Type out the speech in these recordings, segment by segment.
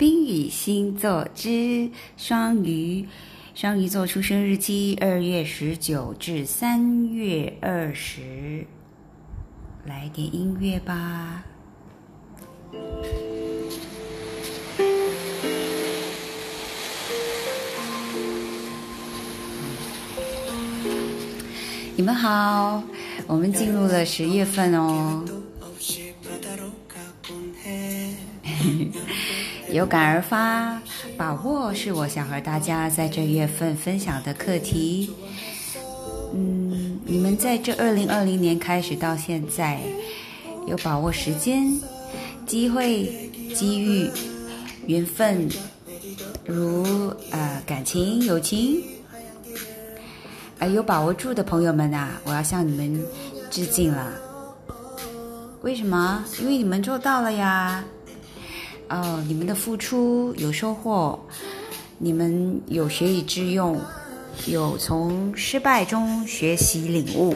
冰雨星座之双鱼，双鱼座出生日期二月十九至三月二十，来点音乐吧。你们好，我们进入了十月份哦。有感而发，把握是我想和大家在这月份分享的课题。嗯，你们在这二零二零年开始到现在，有把握时间、机会、机遇、缘分，如呃感情、友情。啊，有把握住的朋友们呐，我要向你们致敬了。为什么？因为你们做到了呀！哦，你们的付出有收获，你们有学以致用，有从失败中学习领悟，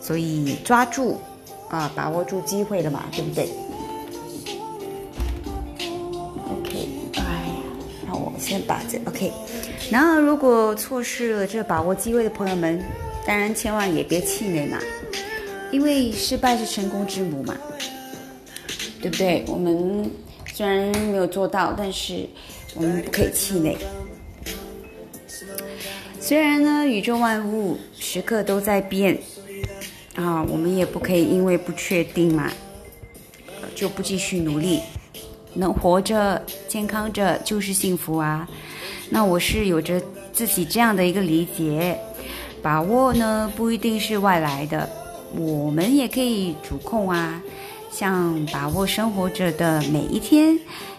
所以抓住啊，把握住机会了嘛，对不对？OK，哎呀，让我先把这 OK。然后，如果错失了这把握机会的朋友们，当然千万也别气馁嘛，因为失败是成功之母嘛，对不对？我们虽然没有做到，但是我们不可以气馁。虽然呢，宇宙万物时刻都在变啊，我们也不可以因为不确定嘛，就不继续努力。能活着、健康着就是幸福啊。那我是有着自己这样的一个理解，把握呢不一定是外来的，我们也可以主控啊。像把握生活着的每一天，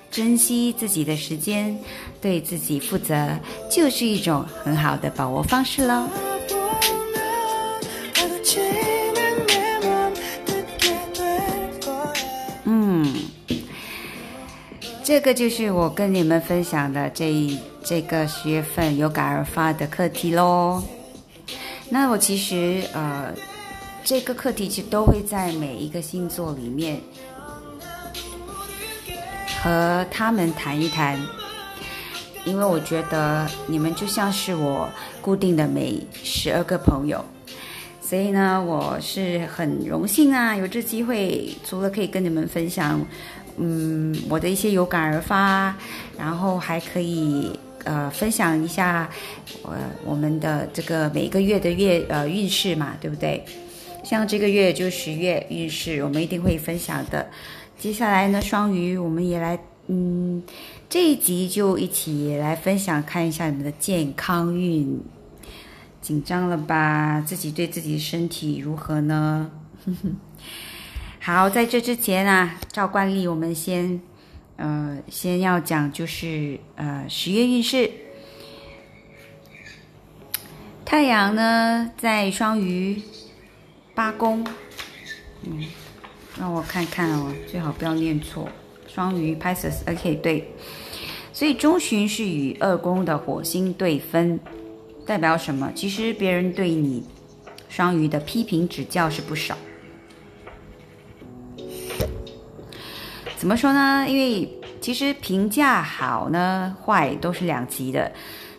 珍惜自己的时间，对自己负责，就是一种很好的把握方式喽。嗯，这个就是我跟你们分享的这。这个十月份有感而发的课题喽。那我其实呃，这个课题其实都会在每一个星座里面和他们谈一谈，因为我觉得你们就像是我固定的每十二个朋友，所以呢，我是很荣幸啊，有这机会，除了可以跟你们分享，嗯，我的一些有感而发，然后还可以。呃，分享一下，呃，我们的这个每个月的月呃运势嘛，对不对？像这个月就十月运势，我们一定会分享的。接下来呢，双鱼我们也来，嗯，这一集就一起来分享，看一下你们的健康运。紧张了吧？自己对自己的身体如何呢？哼 哼好，在这之前啊，照惯例，我们先。呃，先要讲就是呃十月运势，太阳呢在双鱼八宫，嗯，让我看看哦，最好不要念错，双鱼 Pisces，OK 对，所以中旬是与二宫的火星对分，代表什么？其实别人对你双鱼的批评指教是不少。怎么说呢？因为其实评价好呢、坏都是两极的，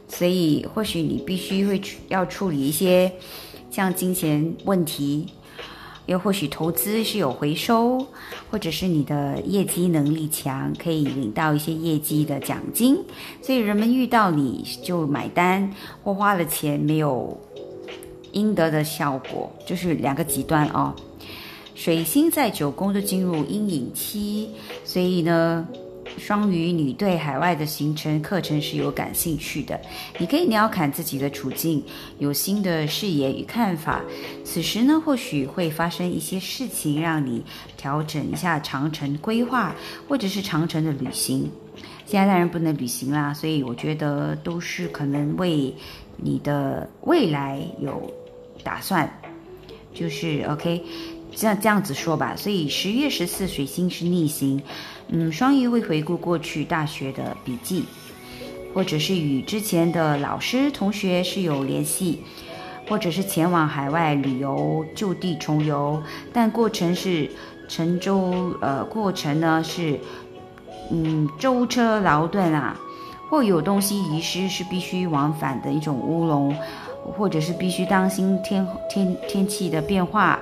所以或许你必须会要处理一些像金钱问题，又或许投资是有回收，或者是你的业绩能力强，可以领到一些业绩的奖金，所以人们遇到你就买单，或花了钱没有应得的效果，就是两个极端哦。水星在九宫就进入阴影期，所以呢，双鱼你对海外的行程课程是有感兴趣的。你可以你要看自己的处境，有新的视野与看法。此时呢，或许会发生一些事情，让你调整一下长城规划，或者是长城的旅行。现在当然不能旅行啦，所以我觉得都是可能为你的未来有打算，就是 OK。这样这样子说吧，所以十月十四水星是逆行，嗯，双鱼会回顾过去大学的笔记，或者是与之前的老师同学是有联系，或者是前往海外旅游就地重游，但过程是沉舟，呃，过程呢是嗯舟车劳顿啊，或有东西遗失是必须往返的一种乌龙，或者是必须当心天天天气的变化。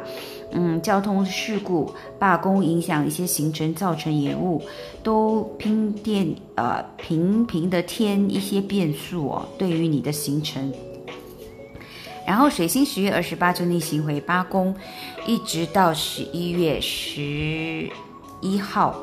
嗯，交通事故、罢工影响一些行程，造成延误，都拼电呃频频的添一些变数哦，对于你的行程。然后水星十月二十八就逆行回八宫，一直到十一月十一号。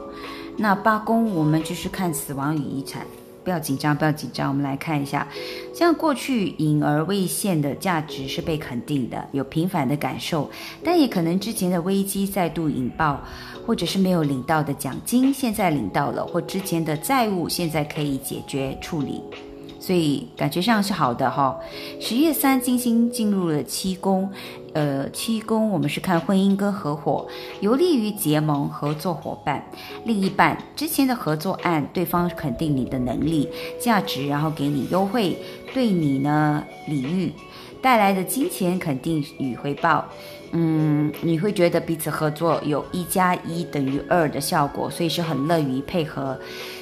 那八宫我们就是看死亡与遗产。不要紧张，不要紧张。我们来看一下，像过去隐而未现的价值是被肯定的，有平凡的感受，但也可能之前的危机再度引爆，或者是没有领到的奖金现在领到了，或之前的债务现在可以解决处理。所以感觉上是好的哈。十月三，金星进入了七宫，呃，七宫我们是看婚姻跟合伙，有利于结盟、合作伙伴、另一半之前的合作案，对方肯定你的能力、价值，然后给你优惠，对你呢礼遇带来的金钱肯定与回报。嗯，你会觉得彼此合作有一加一等于二的效果，所以是很乐于配合。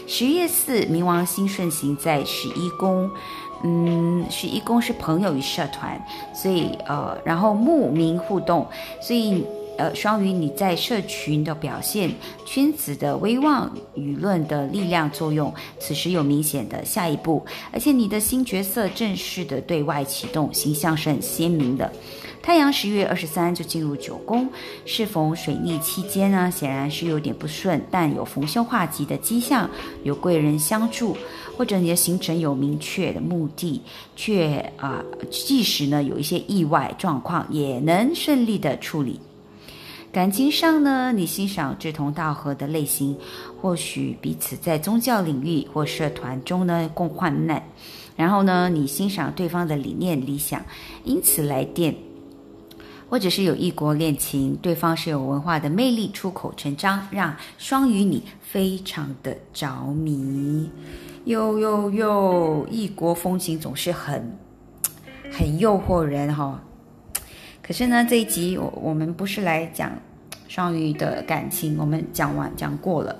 十月四，冥王星顺行在十一宫，嗯，十一宫是朋友与社团，所以呃，然后木名互动，所以呃，双鱼你在社群的表现、圈子的威望、舆论的力量作用，此时有明显的下一步，而且你的新角色正式的对外启动，形象是很鲜明的。太阳十月二十三就进入九宫，适逢水逆期间呢，显然是有点不顺，但有逢凶化吉的迹象，有贵人相助，或者你的行程有明确的目的，却啊，即使呢有一些意外状况，也能顺利的处理。感情上呢，你欣赏志同道合的类型，或许彼此在宗教领域或社团中呢共患难，然后呢，你欣赏对方的理念理想，因此来电。或者是有异国恋情，对方是有文化的魅力，出口成章，让双鱼你非常的着迷。哟哟哟，异国风情总是很很诱惑人哈。可是呢，这一集我我们不是来讲双鱼的感情，我们讲完讲过了，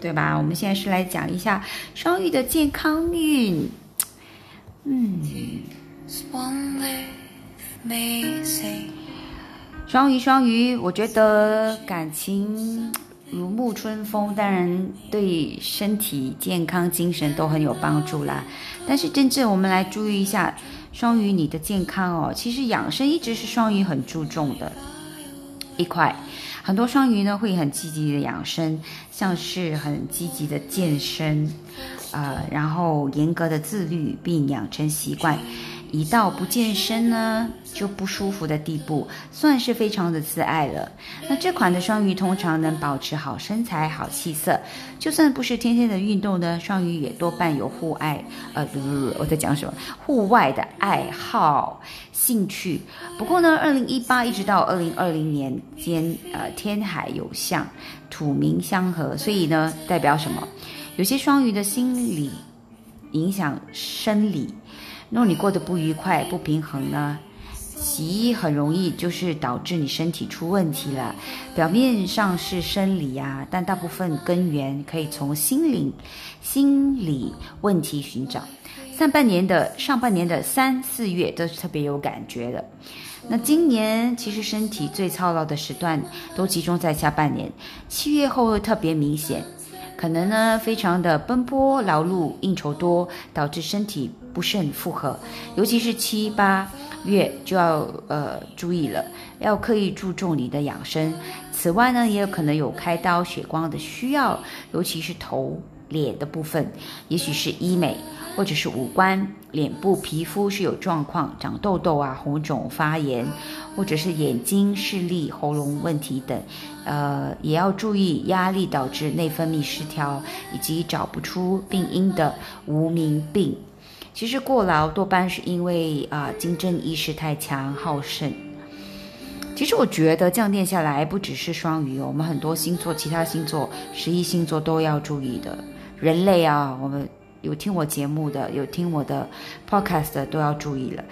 对吧？我们现在是来讲一下双鱼的健康运。嗯。双鱼，双鱼，我觉得感情如沐春风，当然对身体健康、精神都很有帮助啦。但是真正我们来注意一下，双鱼你的健康哦，其实养生一直是双鱼很注重的一块。很多双鱼呢会很积极的养生，像是很积极的健身，呃，然后严格的自律，并养成习惯。一到不健身呢就不舒服的地步，算是非常的自爱了。那这款的双鱼通常能保持好身材、好气色，就算不是天天的运动呢，双鱼也多半有户外，呃，我在讲什么？户外的爱好、兴趣。不过呢，二零一八一直到二零二零年间，呃，天海有相，土冥相合，所以呢，代表什么？有些双鱼的心理影响生理。如果你过得不愉快、不平衡呢，其很容易就是导致你身体出问题了。表面上是生理啊，但大部分根源可以从心灵、心理问题寻找。上半年的上半年的三四月都是特别有感觉的。那今年其实身体最操劳的时段都集中在下半年，七月后会特别明显。可能呢，非常的奔波劳碌、应酬多，导致身体不慎负荷。尤其是七八月就要呃注意了，要刻意注重你的养生。此外呢，也有可能有开刀血光的需要，尤其是头脸的部分，也许是医美。或者是五官、脸部皮肤是有状况，长痘痘啊、红肿、发炎，或者是眼睛视力、喉咙问题等，呃，也要注意压力导致内分泌失调，以及找不出病因的无名病。其实过劳多半是因为啊竞争意识太强、好胜。其实我觉得降电下来不只是双鱼，我们很多星座、其他星座、十一星座都要注意的。人类啊，我们。有听我节目的，有听我的 podcast 的都要注意了。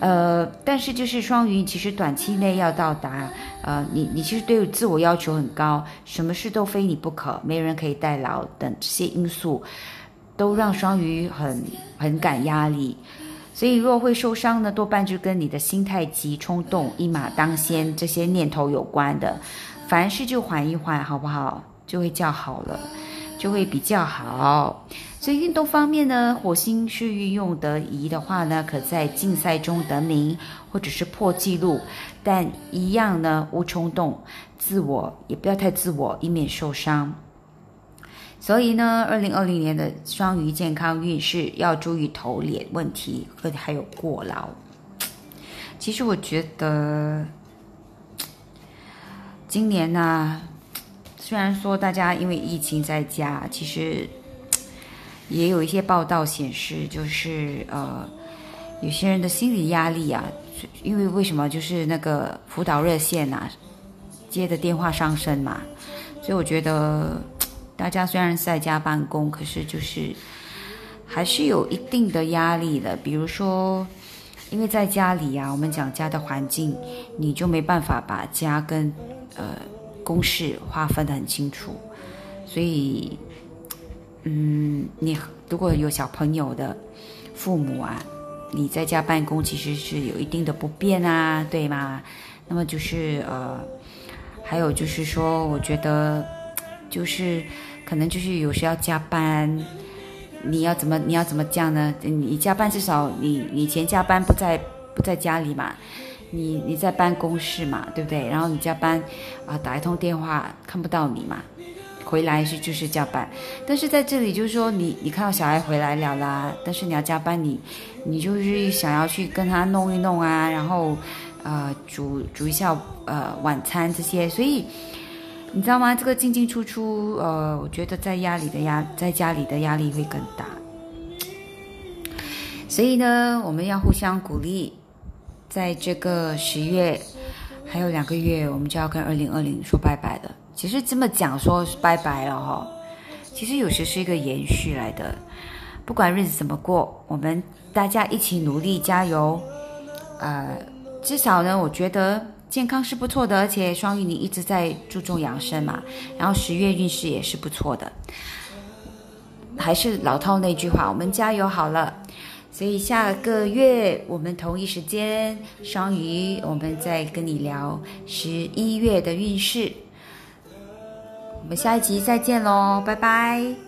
呃，但是就是双鱼，其实短期内要到达，呃，你你其实对自我要求很高，什么事都非你不可，没人可以代劳等这些因素，都让双鱼很很感压力。所以，若会受伤呢，多半就跟你的心态急、冲动、一马当先这些念头有关的。凡事就缓一缓，好不好？就会较好了，就会比较好。所以运动方面呢，火星是运用得宜的话呢，可在竞赛中得名，或者是破纪录。但一样呢，无冲动，自我也不要太自我，以免受伤。所以呢，二零二零年的双鱼健康运势要注意头脸问题和还有过劳。其实我觉得今年呢，虽然说大家因为疫情在家，其实也有一些报道显示，就是呃，有些人的心理压力啊，因为为什么就是那个辅导热线呐接的电话上升嘛，所以我觉得。大家虽然在家办公，可是就是还是有一定的压力的。比如说，因为在家里啊，我们讲家的环境，你就没办法把家跟呃公事划分的很清楚。所以，嗯，你如果有小朋友的父母啊，你在家办公其实是有一定的不便啊，对吗？那么就是呃，还有就是说，我觉得就是。可能就是有时要加班，你要怎么你要怎么讲呢？你加班至少你以前加班不在不在家里嘛，你你在办公室嘛，对不对？然后你加班啊，打一通电话看不到你嘛，回来是就是加班。但是在这里就是说，你你看到小孩回来了啦，但是你要加班，你你就是想要去跟他弄一弄啊，然后呃煮煮一下呃晚餐这些，所以。你知道吗？这个进进出出，呃，我觉得在压力的压，在家里的压力会更大。所以呢，我们要互相鼓励。在这个十月还有两个月，我们就要跟二零二零说拜拜了。其实这么讲说拜拜了哈，其实有时是一个延续来的。不管日子怎么过，我们大家一起努力加油。呃，至少呢，我觉得。健康是不错的，而且双鱼你一直在注重养生嘛，然后十月运势也是不错的。还是老套那句话，我们加油好了。所以下个月我们同一时间双鱼，我们再跟你聊十一月的运势。我们下一集再见喽，拜拜。